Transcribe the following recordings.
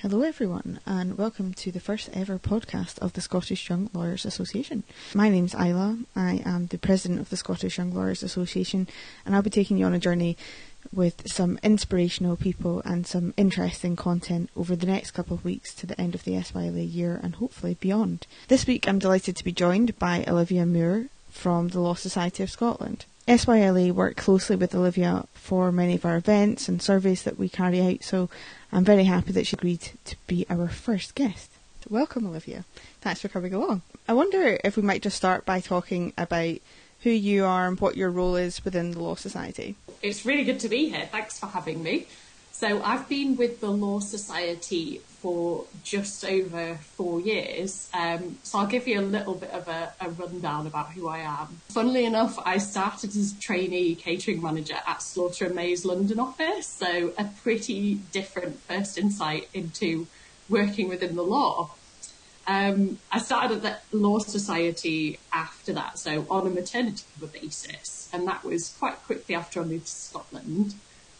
Hello, everyone, and welcome to the first ever podcast of the Scottish Young Lawyers Association. My name's Isla. I am the president of the Scottish Young Lawyers Association, and I'll be taking you on a journey with some inspirational people and some interesting content over the next couple of weeks to the end of the SYLA year and hopefully beyond. This week, I'm delighted to be joined by Olivia Moore from the Law Society of Scotland. SYLA work closely with Olivia for many of our events and surveys that we carry out, so I'm very happy that she agreed to be our first guest. Welcome, Olivia. Thanks for coming along. I wonder if we might just start by talking about who you are and what your role is within the Law Society. It's really good to be here. Thanks for having me. So, I've been with the Law Society for just over four years. Um, so, I'll give you a little bit of a, a, rundown about who I am. Funnily enough, I started as trainee catering manager at Slaughter and May's London office. So, a pretty different first insight into working within the law. Um, I started at the Law Society after that, so on a maternity cover basis, and that was quite quickly after I moved to Scotland.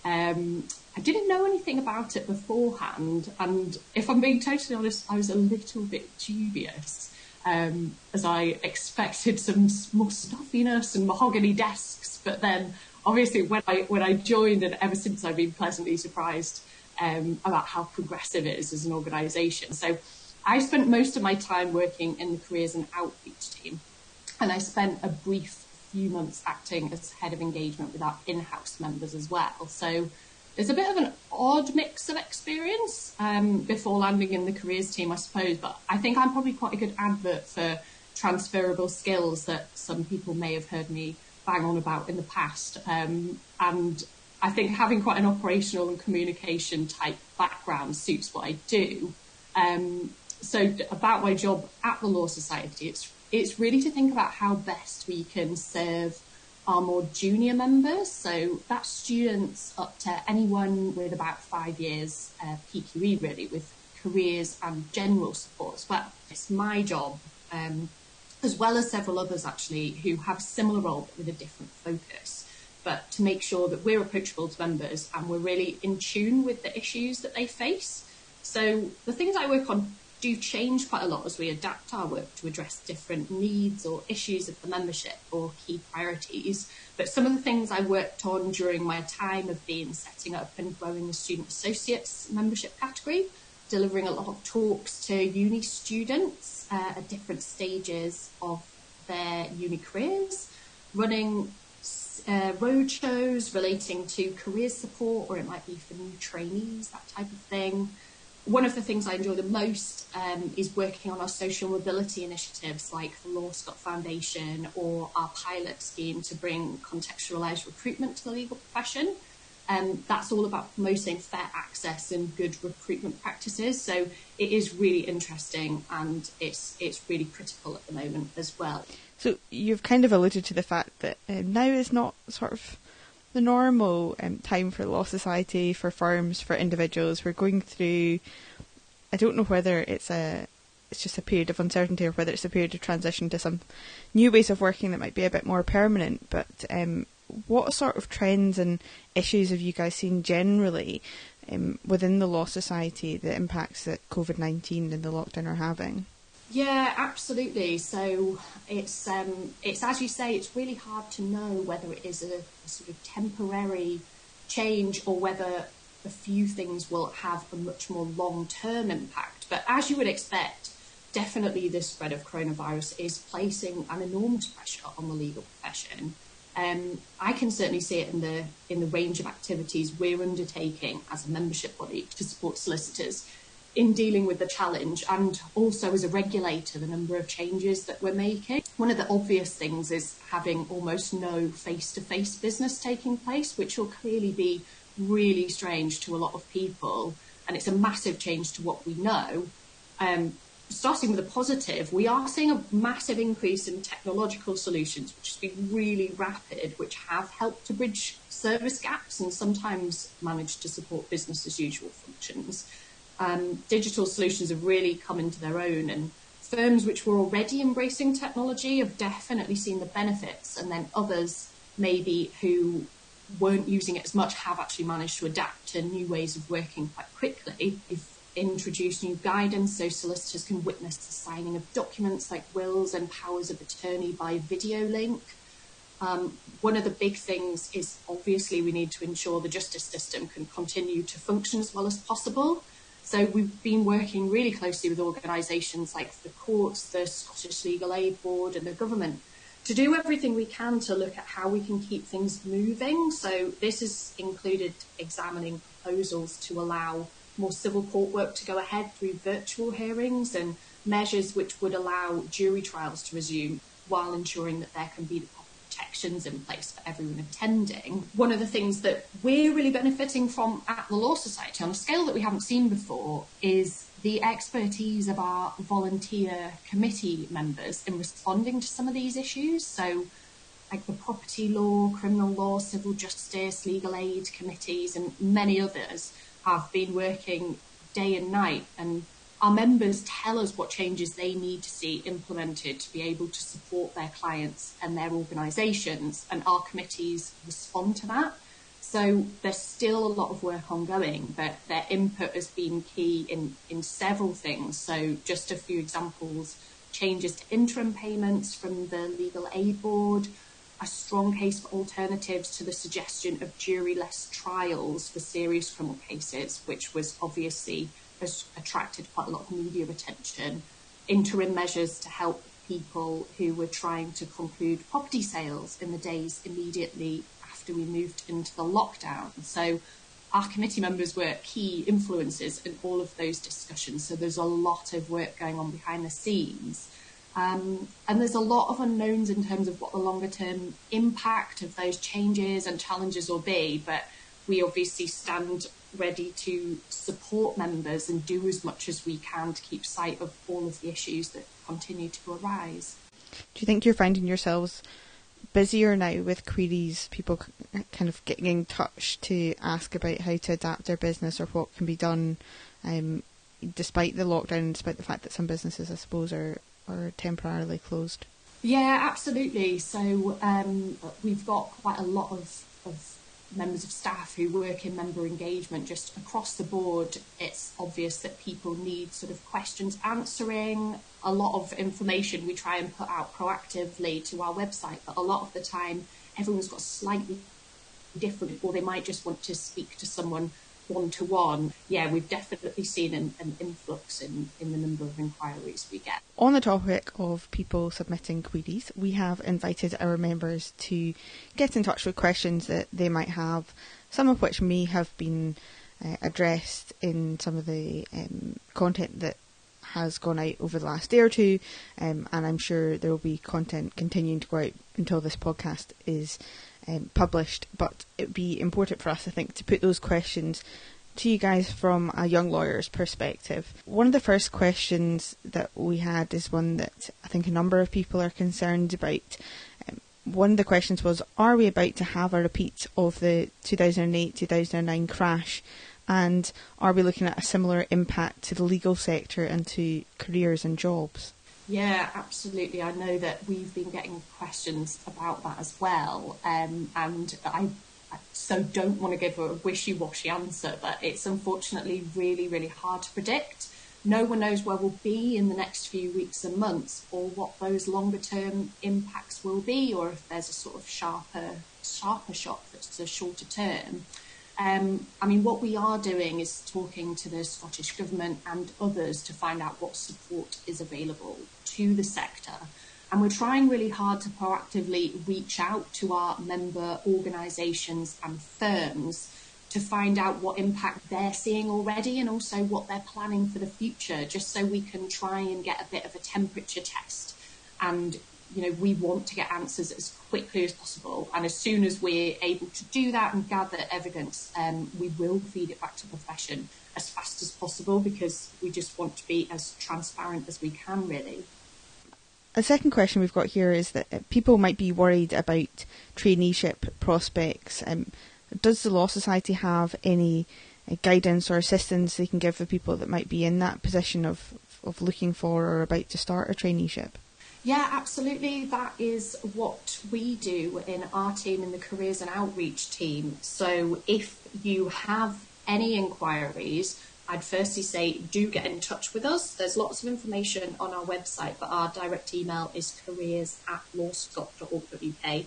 Um, I didn't know anything about it beforehand, and if I'm being totally honest, I was a little bit dubious, um, as I expected some more stuffiness and mahogany desks. But then, obviously, when I when I joined, and ever since, I've been pleasantly surprised um, about how progressive it is as an organisation. So, I spent most of my time working in the careers and outreach team, and I spent a brief few months acting as head of engagement with our in-house members as well. So it's a bit of an odd mix of experience um, before landing in the careers team, I suppose. But I think I'm probably quite a good advert for transferable skills that some people may have heard me bang on about in the past. Um, and I think having quite an operational and communication type background suits what I do. Um, so about my job at the Law Society, it's it's really to think about how best we can serve our more junior members. So that's students up to anyone with about five years uh, PQE, really, with careers and general support as well. It's my job, um, as well as several others actually, who have a similar role but with a different focus. But to make sure that we're approachable to members and we're really in tune with the issues that they face. So the things I work on do change quite a lot as we adapt our work to address different needs or issues of the membership or key priorities. But some of the things I worked on during my time have been setting up and growing the Student Associates membership category, delivering a lot of talks to uni students uh, at different stages of their uni careers, running uh, road shows relating to career support, or it might be for new trainees, that type of thing one of the things I enjoy the most um, is working on our social mobility initiatives like the Lawscot Foundation or our pilot scheme to bring contextualised recruitment to the legal profession. Um, that's all about promoting fair access and good recruitment practices. So it is really interesting and it's it's really critical at the moment as well. So you've kind of alluded to the fact that um, now is not sort of the normal um, time for law society, for firms, for individuals. We're going through. I don't know whether it's a it's just a period of uncertainty or whether it's a period of transition to some new ways of working that might be a bit more permanent. But um, what sort of trends and issues have you guys seen generally um, within the law society, the impacts that COVID nineteen and the lockdown are having? Yeah, absolutely. So it's um, it's as you say, it's really hard to know whether it is a, a sort of temporary change or whether a few things will have a much more long term impact. But as you would expect, definitely this spread of coronavirus is placing an enormous pressure on the legal profession. Um, I can certainly see it in the in the range of activities we're undertaking as a membership body to support solicitors in dealing with the challenge and also as a regulator the number of changes that we're making. One of the obvious things is having almost no face-to-face business taking place, which will clearly be really strange to a lot of people and it's a massive change to what we know. Um, starting with a positive, we are seeing a massive increase in technological solutions, which has been really rapid, which have helped to bridge service gaps and sometimes managed to support business as usual functions um, digital solutions have really come into their own and firms which were already embracing technology have definitely seen the benefits and then others maybe who weren't using it as much have actually managed to adapt to new ways of working quite quickly. If introduced new guidance so solicitors can witness the signing of documents like wills and powers of attorney by video link. Um, one of the big things is obviously we need to ensure the justice system can continue to function as well as possible. So we've been working really closely with organisations like the courts, the Scottish Legal Aid Board and the government to do everything we can to look at how we can keep things moving. So this has included examining proposals to allow more civil court work to go ahead through virtual hearings and measures which would allow jury trials to resume while ensuring that there can be the protections in place for everyone attending. One of the things that we're really benefiting from at the Law Society on a scale that we haven't seen before is the expertise of our volunteer committee members in responding to some of these issues. So, like the property law, criminal law, civil justice, legal aid committees, and many others have been working day and night and our members tell us what changes they need to see implemented to be able to support their clients and their organisations, and our committees respond to that. So there's still a lot of work ongoing, but their input has been key in, in several things. So just a few examples changes to interim payments from the Legal Aid Board, a strong case for alternatives to the suggestion of jury-less trials for serious criminal cases, which was obviously has attracted quite a lot of media attention, interim measures to help people who were trying to conclude property sales in the days immediately after we moved into the lockdown. So our committee members were key influences in all of those discussions. So there's a lot of work going on behind the scenes. Um, and there's a lot of unknowns in terms of what the longer term impact of those changes and challenges will be. But we obviously stand ready to support members and do as much as we can to keep sight of all of the issues that continue to arise. Do you think you're finding yourselves busier now with queries, people kind of getting in touch to ask about how to adapt their business or what can be done, um, despite the lockdown, despite the fact that some businesses, I suppose, are, are temporarily closed? Yeah, absolutely. So um, we've got quite a lot of, of members of staff who work in member engagement just across the board it's obvious that people need sort of questions answering. A lot of information we try and put out proactively to our website but a lot of the time everyone's got slightly different or they might just want to speak to someone one to one, yeah, we've definitely seen an, an, influx in, in the number of inquiries we get. On the topic of people submitting queries, we have invited our members to get in touch with questions that they might have, some of which may have been uh, addressed in some of the um, content that has gone out over the last day or two, um, and I'm sure there will be content continuing to go out until this podcast is um, published, but it would be important for us, I think, to put those questions to you guys from a young lawyer's perspective. One of the first questions that we had is one that I think a number of people are concerned about. Um, one of the questions was Are we about to have a repeat of the 2008 2009 crash? And are we looking at a similar impact to the legal sector and to careers and jobs? Yeah, absolutely. I know that we've been getting questions about that as well. Um, and I, I so don't want to give a wishy-washy answer, but it's unfortunately really, really hard to predict. No one knows where we'll be in the next few weeks and months, or what those longer-term impacts will be, or if there's a sort of sharper, sharper shock that's a shorter term. Um, I mean, what we are doing is talking to the Scottish Government and others to find out what support is available to the sector. And we're trying really hard to proactively reach out to our member organisations and firms to find out what impact they're seeing already and also what they're planning for the future, just so we can try and get a bit of a temperature test and you know, we want to get answers as quickly as possible. And as soon as we're able to do that and gather evidence, um, we will feed it back to the profession as fast as possible because we just want to be as transparent as we can, really. A second question we've got here is that uh, people might be worried about traineeship prospects. Um, does the Law Society have any uh, guidance or assistance they can give for people that might be in that position of, of looking for or about to start a traineeship? Yeah, absolutely. That is what we do in our team, in the careers and outreach team. So if you have any inquiries, I'd firstly say do get in touch with us. There's lots of information on our website, but our direct email is careers at lawscot.org.uk.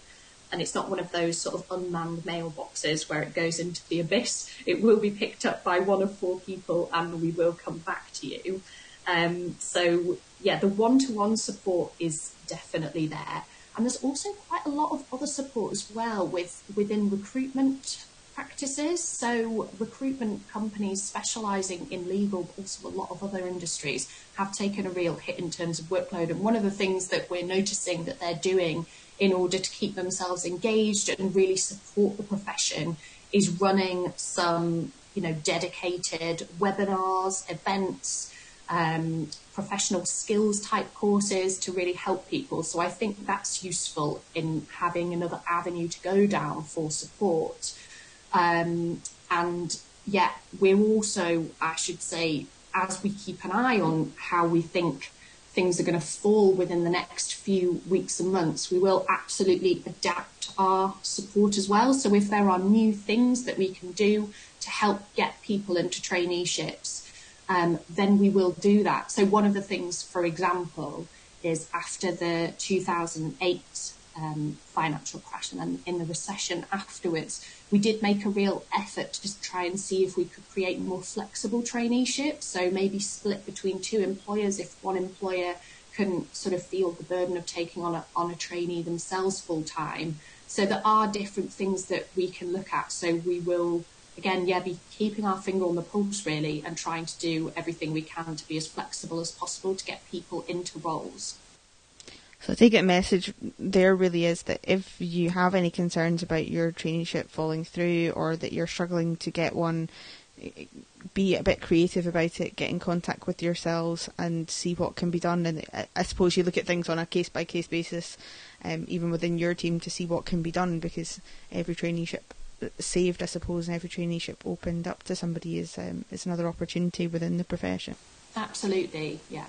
And it's not one of those sort of unmanned mailboxes where it goes into the abyss. It will be picked up by one of four people and we will come back to you. Um, so, yeah, the one to one support is definitely there. And there's also quite a lot of other support as well with within recruitment practices. So recruitment companies specialising in legal, but also a lot of other industries, have taken a real hit in terms of workload. And one of the things that we're noticing that they're doing in order to keep themselves engaged and really support the profession is running some, you know, dedicated webinars, events, um, professional skills type courses to really help people. So I think that's useful in having another avenue to go down for support. Um, and yet we're also, I should say, as we keep an eye on how we think things are going to fall within the next few weeks and months, we will absolutely adapt our support as well. So if there are new things that we can do to help get people into traineeships, um, then we will do that. So one of the things, for example, is after the 2008 um, financial crash and then in the recession afterwards, we did make a real effort to try and see if we could create more flexible traineeships. So maybe split between two employers if one employer couldn't sort of feel the burden of taking on a, on a trainee themselves full time. So there are different things that we can look at. So we will again, yeah, be keeping our finger on the pulse really and trying to do everything we can to be as flexible as possible to get people into roles. So I take it message there really is that if you have any concerns about your traineeship falling through or that you're struggling to get one, be a bit creative about it, get in contact with yourselves and see what can be done. And I suppose you look at things on a case by case basis, um, even within your team to see what can be done because every traineeship saved, I suppose, and every traineeship opened up to somebody is um, is another opportunity within the profession. Absolutely, yeah.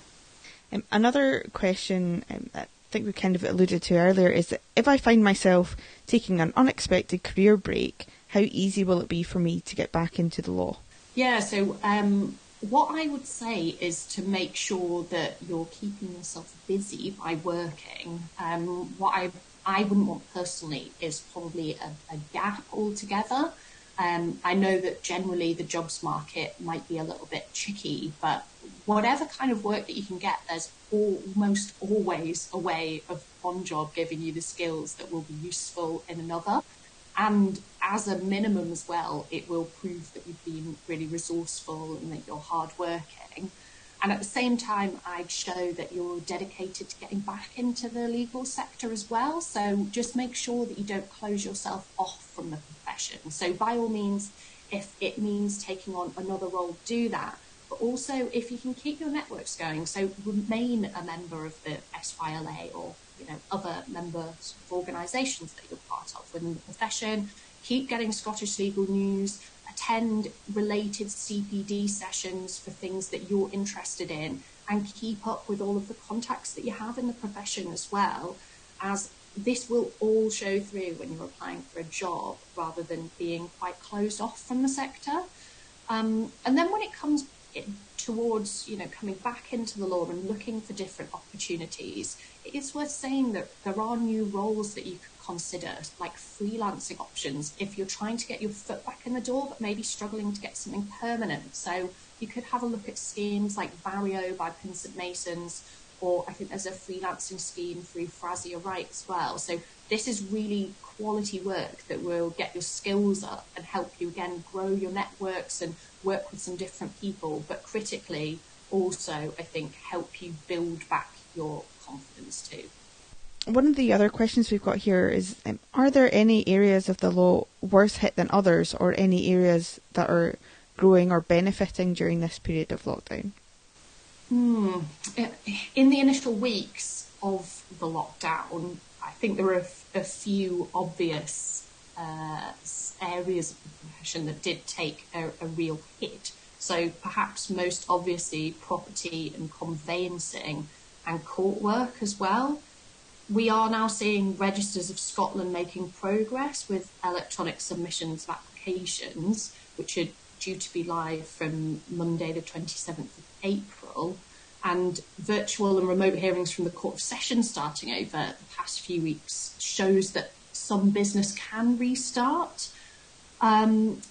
Um, another question um, that I think we kind of alluded to earlier is that if I find myself taking an unexpected career break, how easy will it be for me to get back into the law? Yeah, so um, what I would say is to make sure that you're keeping yourself busy by working. Um, what I I wouldn't want personally is probably a, a gap altogether. Um, I know that generally the jobs market might be a little bit tricky, but whatever kind of work that you can get, there's almost always a way of one job giving you the skills that will be useful in another. And as a minimum as well, it will prove that you've been really resourceful and that you're hardworking. And at the same time, I'd show that you're dedicated to getting back into the legal sector as well. So just make sure that you don't close yourself off from the profession. So by all means, if it means taking on another role, do that. But also, if you can keep your networks going, so remain a member of the SYLA or you know other member organisations that you're part of within the profession. Keep getting Scottish legal news attend related CPD sessions for things that you're interested in and keep up with all of the contacts that you have in the profession as well as this will all show through when you're applying for a job rather than being quite closed off from the sector. Um, and then when it comes towards you know coming back into the law and looking for different opportunities, it is worth saying that there are new roles that you consider, like freelancing options, if you're trying to get your foot back in the door but maybe struggling to get something permanent. So you could have a look at schemes like Vario by Pinsent Masons, or I think there's a freelancing scheme through Frazier Wright as well. So this is really quality work that will get your skills up and help you again grow your networks and work with some different people, but critically also I think help you build back your confidence too one of the other questions we've got here is um, Are there any areas of the law worse hit than others, or any areas that are growing or benefiting during this period of lockdown? Hmm. In the initial weeks of the lockdown, I think there were a, few obvious uh, areas of the profession that did take a, a real hit. So perhaps most obviously property and conveyancing and court work as well we are now seeing Registers of Scotland making progress with electronic submissions of applications, which are due to be live from Monday, the 27th of April, and virtual and remote hearings from the Court of Session starting over the past few weeks shows that some business can restart. Um,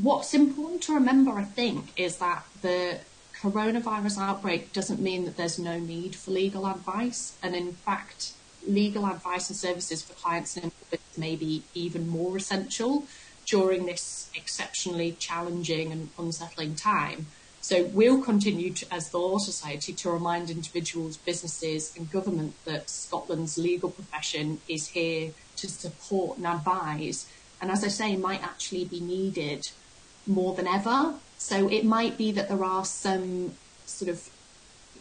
what's important to remember, I think, is that the coronavirus outbreak doesn't mean that there's no need for legal advice. And in fact, legal advice and services for clients and employers may be even more essential during this exceptionally challenging and unsettling time. So we'll continue to, as the Law Society to remind individuals, businesses and government that Scotland's legal profession is here to support and advise and as I say might actually be needed more than ever. So it might be that there are some sort of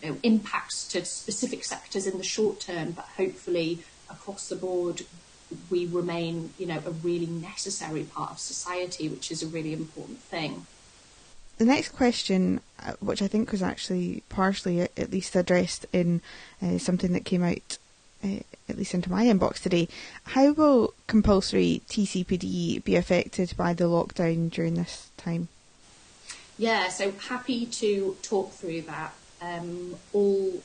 you know, impacts to specific sectors in the short term, but hopefully across the board we remain, you know, a really necessary part of society, which is a really important thing. The next question, uh, which I think was actually partially at least addressed in uh, something that came out uh, at least into my inbox today. How will compulsory TCPD be affected by the lockdown during this time? Yeah, so happy to talk through that. Um, all,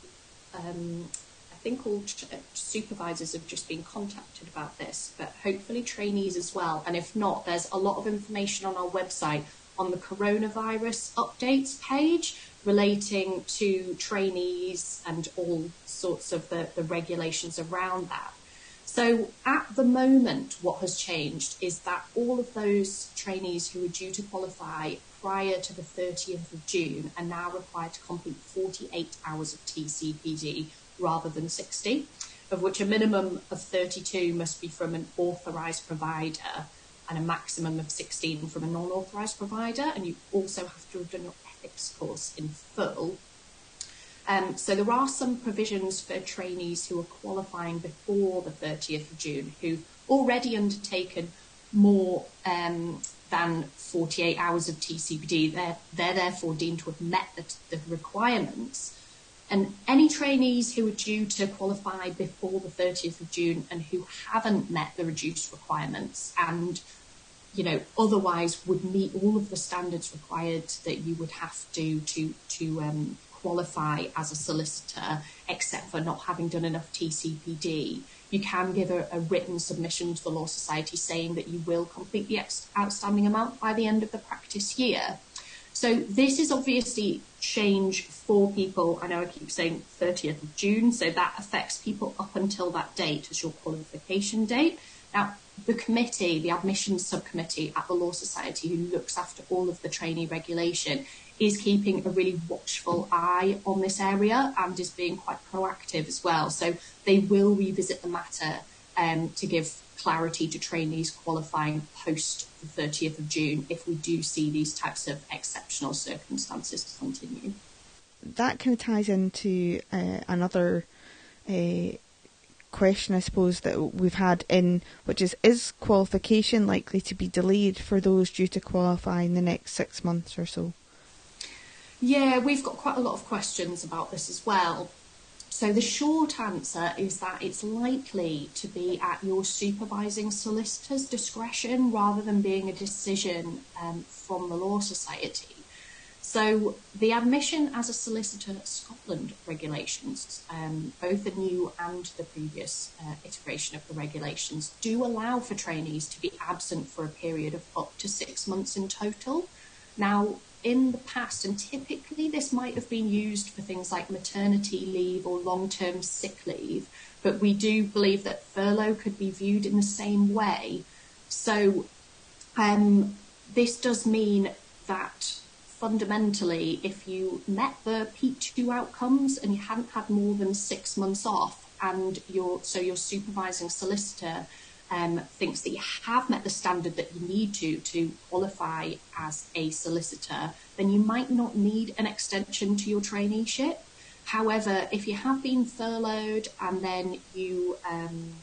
um, I think all uh, supervisors have just been contacted about this, but hopefully trainees as well. And if not, there's a lot of information on our website on the coronavirus updates page relating to trainees and all sorts of the, the regulations around that. So at the moment, what has changed is that all of those trainees who are due to qualify prior to the 30th of June are now required to complete 48 hours of TCPD rather than 60, of which a minimum of 32 must be from an authorised provider and a maximum of 16 from a non-authorised provider. And you also have to have done your ethics course in full um, so there are some provisions for trainees who are qualifying before the 30th of June who've already undertaken more um, than 48 hours of TCPD. They're, they're therefore deemed to have met the, the requirements. And any trainees who are due to qualify before the 30th of June and who haven't met the reduced requirements and you know otherwise would meet all of the standards required that you would have to to to um, qualify as a solicitor except for not having done enough TCPD, you can give a, a, written submission to the Law Society saying that you will complete the outstanding amount by the end of the practice year. So this is obviously change for people. I know I keep saying 30th of June, so that affects people up until that date as your qualification date. Now, the committee, the admissions subcommittee at the Law Society, who looks after all of the trainee regulation, is keeping a really watchful eye on this area and is being quite proactive as well. So they will revisit the matter um, to give clarity to trainees qualifying post the 30th of June if we do see these types of exceptional circumstances continue. That kind of ties into uh, another uh, question, I suppose, that we've had in, which is Is qualification likely to be delayed for those due to qualify in the next six months or so? Yeah, we've got quite a lot of questions about this as well. So the short answer is that it's likely to be at your supervising solicitor's discretion rather than being a decision um, from the Law Society. So the admission as a solicitor Scotland regulations, um, both the new and the previous uh, iteration of the regulations, do allow for trainees to be absent for a period of up to six months in total. Now, in the past, and typically this might have been used for things like maternity leave or long term sick leave, but we do believe that furlough could be viewed in the same way. So, um, this does mean that fundamentally, if you met the P2 outcomes and you hadn't had more than six months off, and your so your supervising solicitor um, thinks that you have met the standard that you need to to qualify as a solicitor, then you might not need an extension to your traineeship. However, if you have been furloughed and then you, um,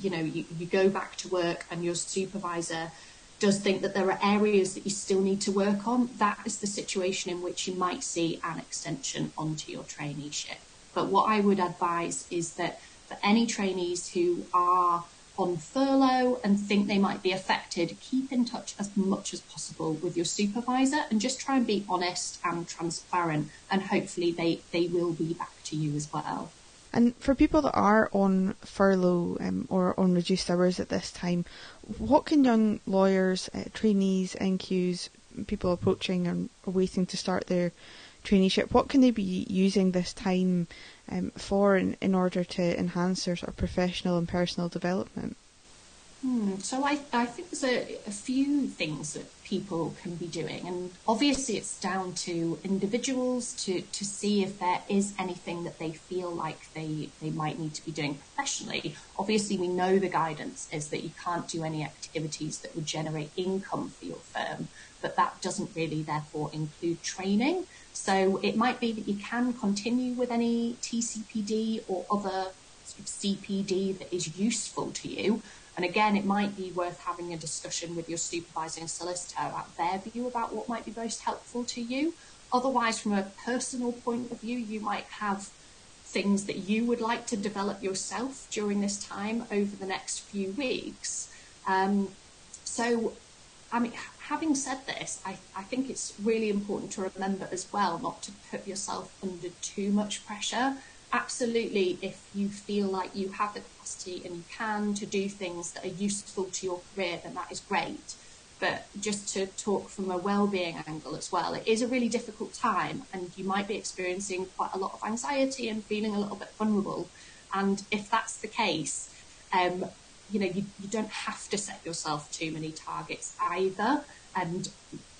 you know, you, you go back to work and your supervisor does think that there are areas that you still need to work on, that is the situation in which you might see an extension onto your traineeship. But what I would advise is that for any trainees who are on furlough and think they might be affected, keep in touch as much as possible with your supervisor and just try and be honest and transparent and hopefully they, they will be back to you as well. And for people that are on furlough um, or on reduced hours at this time, what can young lawyers, uh, trainees, NQs, people approaching and waiting to start their traineeship, what can they be using this time um, for in, in order to enhance their sort of professional and personal development? Hmm. So I, I think there's a, a few things that people can be doing, and obviously it's down to individuals to, to see if there is anything that they feel like they, they might need to be doing professionally. Obviously, we know the guidance is that you can't do any activities that would generate income for your firm, but that doesn't really therefore include training. So it might be that you can continue with any TCPD or other sort of CPD that is useful to you. And again, it might be worth having a discussion with your supervising solicitor about their view about what might be most helpful to you. Otherwise, from a personal point of view, you might have things that you would like to develop yourself during this time over the next few weeks. Um, so, I mean, having said this, I, I think it's really important to remember as well not to put yourself under too much pressure. Absolutely, if you feel like you have the capacity and you can to do things that are useful to your career, then that is great. But just to talk from a well-being angle as well, it is a really difficult time, and you might be experiencing quite a lot of anxiety and feeling a little bit vulnerable. And if that's the case, um, you know, you, you don't have to set yourself too many targets either and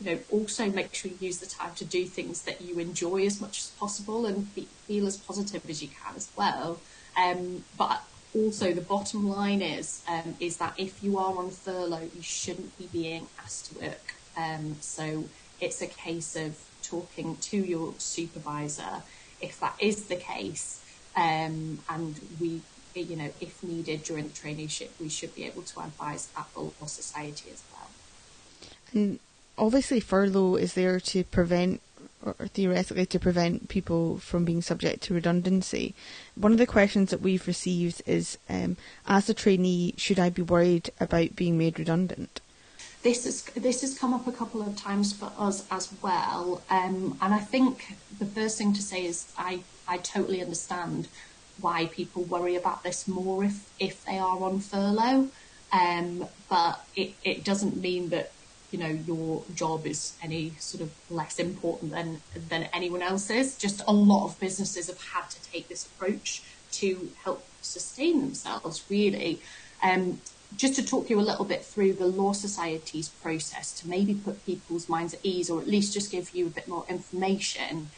you know also make sure you use the time to do things that you enjoy as much as possible and be, feel as positive as you can as well. Um, but also the bottom line is um, is that if you are on furlough you shouldn't be being asked to work. Um, so it's a case of talking to your supervisor. If that is the case um, and we you know if needed during the traineeship we should be able to advise the law society as well and obviously, furlough is there to prevent, or theoretically, to prevent people from being subject to redundancy. One of the questions that we've received is um, as a trainee, should I be worried about being made redundant? This has this has come up a couple of times for us as well, um, and I think the first thing to say is I I totally understand why people worry about this more if if they are on furlough, um, but it it doesn't mean that you know your job is any sort of less important than than anyone else's. Just a lot of businesses have had to take this approach to help sustain themselves, really. Um, just to talk you a little bit through the Law Society's process to maybe put people's minds at ease, or at least just give you a bit more information,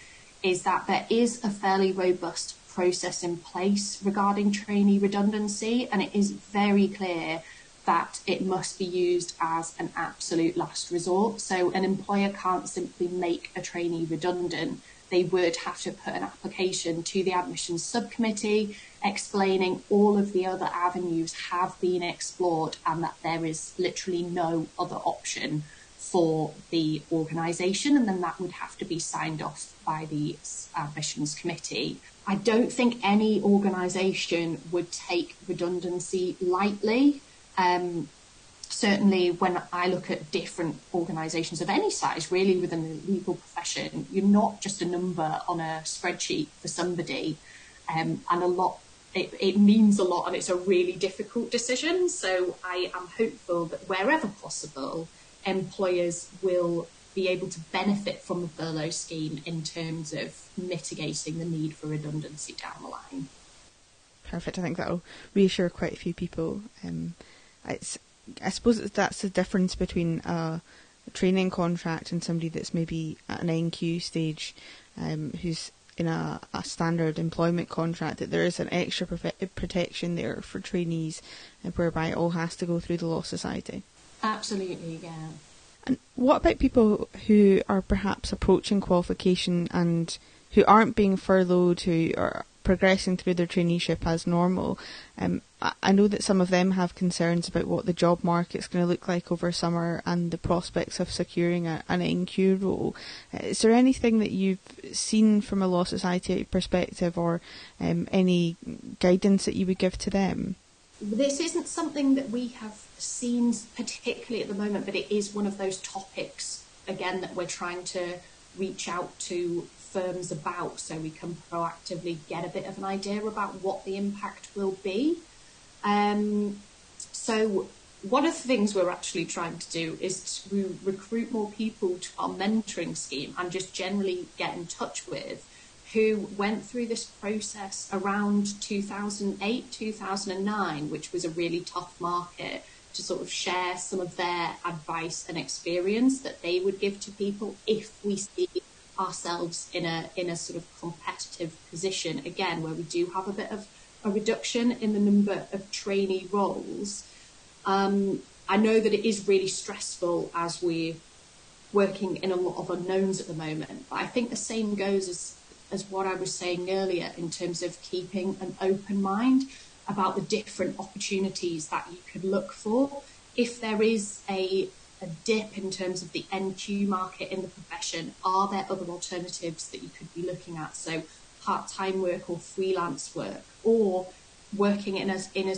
is that there is a fairly robust process in place regarding trainee redundancy, and it is very clear that it must be used as an absolute last resort. So an employer can't simply make a trainee redundant. They would have to put an application to the admissions subcommittee explaining all of the other avenues have been explored and that there is literally no other option for the organisation, and then that would have to be signed off by the admissions committee. I don't think any organisation would take redundancy lightly. Um, certainly, when I look at different organisations of any size, really within the legal profession, you're not just a number on a spreadsheet for somebody, um, and a lot. It, it means a lot, and it's a really difficult decision. So I am hopeful that wherever possible, employers will be able to benefit from the furlough scheme in terms of mitigating the need for redundancy down the line. Perfect. I think that'll reassure quite a few people. Um, it's I suppose that's the difference between a, training contract and somebody that's maybe at an NQ stage, um, who's in a, a, standard employment contract. That there is an extra profe- protection there for trainees, uh, whereby it all has to go through the law society. Absolutely, yeah. And what about people who are perhaps approaching qualification and who aren't being furloughed, who are progressing through their traineeship as normal. Um, I know that some of them have concerns about what the job market's going to look like over summer and the prospects of securing a, an NQ role. Uh, is there anything that you've seen from a Law Society perspective or um, any guidance that you would give to them? this isn't something that we have seen particularly at the moment, but it is one of those topics, again, that we're trying to reach out to firms about so we can proactively get a bit of an idea about what the impact will be. Um, so one of the things we're actually trying to do is to recruit more people to our mentoring scheme and just generally get in touch with who went through this process around 2008, 2009, which was a really tough market, to sort of share some of their advice and experience that they would give to people if we see ourselves in a in a sort of competitive position again where we do have a bit of a reduction in the number of trainee roles. Um, I know that it is really stressful as we're working in a lot of unknowns at the moment, but I think the same goes as as what I was saying earlier in terms of keeping an open mind about the different opportunities that you could look for. If there is a, a dip in terms of the NQ market in the profession, are there other alternatives that you could be looking at? So part-time work or freelance work, or working in a in a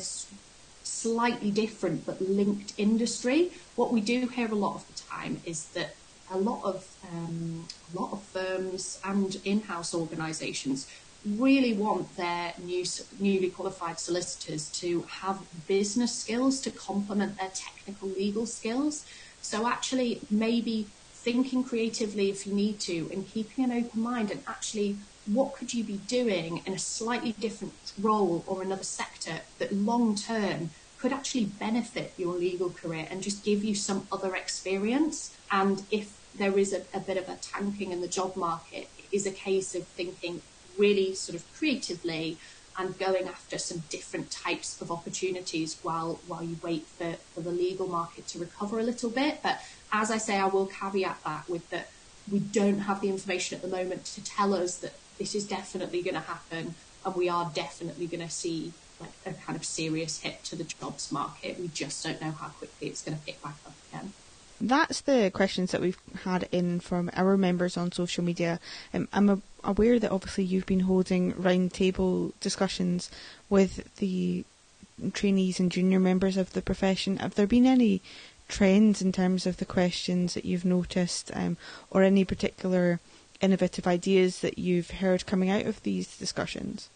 slightly different but linked industry. What we do hear a lot of the time is that a lot of um, a lot of firms and in-house organisations really want their new, newly qualified solicitors to have business skills to complement their technical legal skills. So actually, maybe thinking creatively if you need to, and keeping an open mind, and actually, what could you be doing in a slightly different role or another sector that long term could actually benefit your legal career and just give you some other experience. And if there is a, a bit of a tanking in the job market, it is a case of thinking really sort of creatively and going after some different types of opportunities while while you wait for, for the legal market to recover a little bit. But as I say, I will caveat that with that we don't have the information at the moment to tell us that this is definitely going to happen and we are definitely going to see like a kind of serious hit to the jobs market. We just don't know how quickly it's going to pick back up again. That's the questions that we've had in from our members on social media. Um, I'm aware that obviously you've been holding roundtable discussions with the trainees and junior members of the profession. Have there been any trends in terms of the questions that you've noticed, um, or any particular innovative ideas that you've heard coming out of these discussions?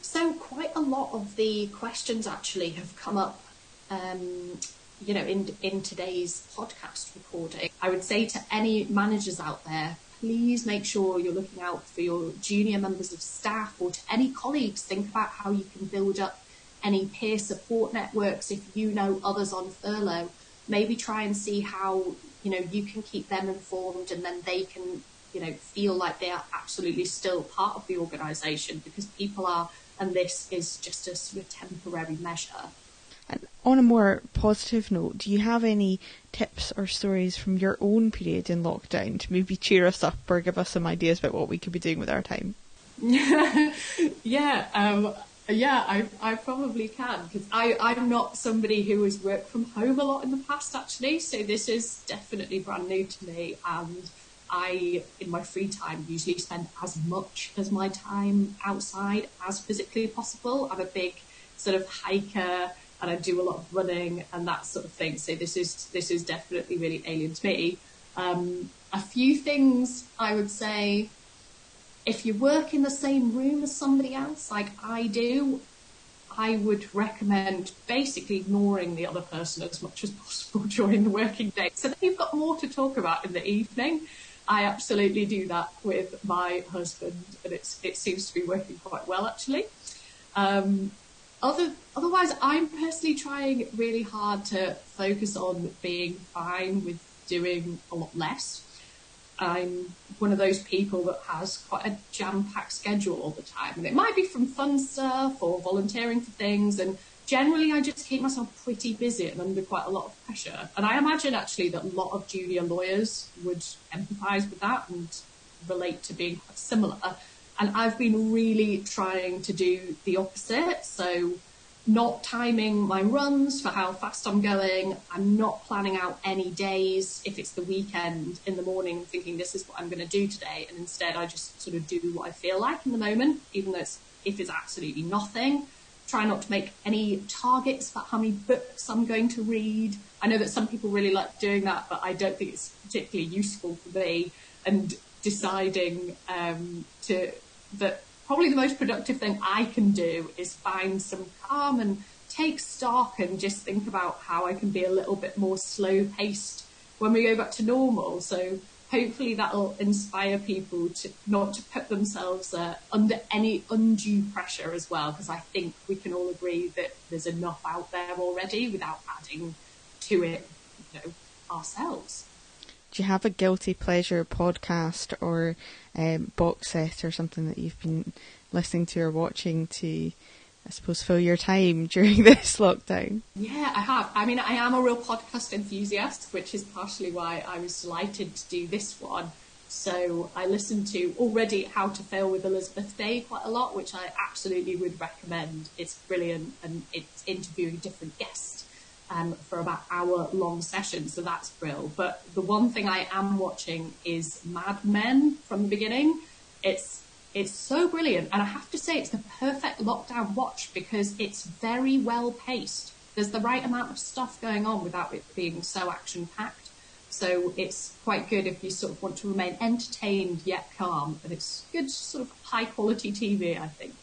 So, quite a lot of the questions actually have come up, um, you know, in in today's podcast recording. I would say to any managers out there, please make sure you're looking out for your junior members of staff or to any colleagues. Think about how you can build up any peer support networks if you know others on furlough. Maybe try and see how you know you can keep them informed, and then they can you know feel like they are absolutely still part of the organisation because people are and this is just a sort of temporary measure. And on a more positive note, do you have any tips or stories from your own period in lockdown to maybe cheer us up or give us some ideas about what we could be doing with our time? yeah, um, yeah, I, I probably can because I'm not somebody who has worked from home a lot in the past actually, so this is definitely brand new to me and I, in my free time, usually spend as much as my time outside as physically possible. I'm a big sort of hiker and I do a lot of running and that sort of thing. So this is this is definitely really alien to me. Um, a few things I would say. If you work in the same room as somebody else, like I do, I would recommend basically ignoring the other person as much as possible during the working day. So then you've got more to talk about in the evening. I absolutely do that with my husband, and it's it seems to be working quite well actually. Um, other, otherwise, I'm personally trying really hard to focus on being fine with doing a lot less. I'm one of those people that has quite a jam-packed schedule all the time, and it might be from fun stuff or volunteering for things, and generally I just keep myself pretty busy and under quite a lot of pressure. And I imagine actually that a lot of junior lawyers would empathise with that and relate to being quite similar. And I've been really trying to do the opposite. So not timing my runs for how fast I'm going. I'm not planning out any days if it's the weekend in the morning thinking this is what I'm going to do today. And instead I just sort of do what I feel like in the moment, even though it's, if it's absolutely nothing, try not to make any targets about how many books I'm going to read. I know that some people really like doing that, but I don't think it's particularly useful for me. And deciding um, to that probably the most productive thing I can do is find some calm and take stock and just think about how I can be a little bit more slow paced when we go back to normal. So hopefully that'll inspire people to not to put themselves uh, under any undue pressure as well, because I think we can all agree that there's enough out there already without adding to it, you know, ourselves. Do you have a guilty pleasure podcast or um, box set or something that you've been listening to or watching to I suppose, fill your time during this lockdown? Yeah, I have. I mean, I am a real podcast enthusiast, which is partially why I was delighted to do this one. So I listened to already How to Fail with Elizabeth Day quite a lot, which I absolutely would recommend. It's brilliant and it's interviewing different guests um, for about hour long sessions, so that's brilliant. But the one thing I am watching is Mad Men from the beginning. It's it's so brilliant, and I have to say it's the perfect lockdown watch because it's very well paced. There's the right amount of stuff going on without it being so action packed. So it's quite good if you sort of want to remain entertained yet calm, and it's good sort of high quality TV, I think.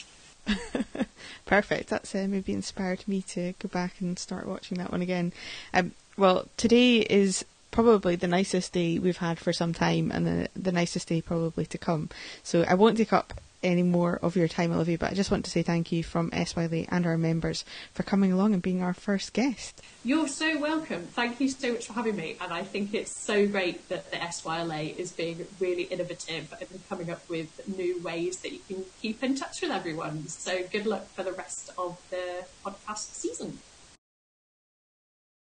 Perfect. That's uh, maybe inspired me to go back and start watching that one again. Um, well, today is probably the nicest day we've had for some time and the, the nicest day probably to come. So I won't take up any more of your time, Olivia, but I just want to say thank you from SYLA and our members for coming along and being our first guest. You're so welcome. Thank you so much for having me. And I think it's so great that the SYLA is being really innovative and coming up with new ways that you can keep in touch with everyone. So good luck for the rest of the podcast season.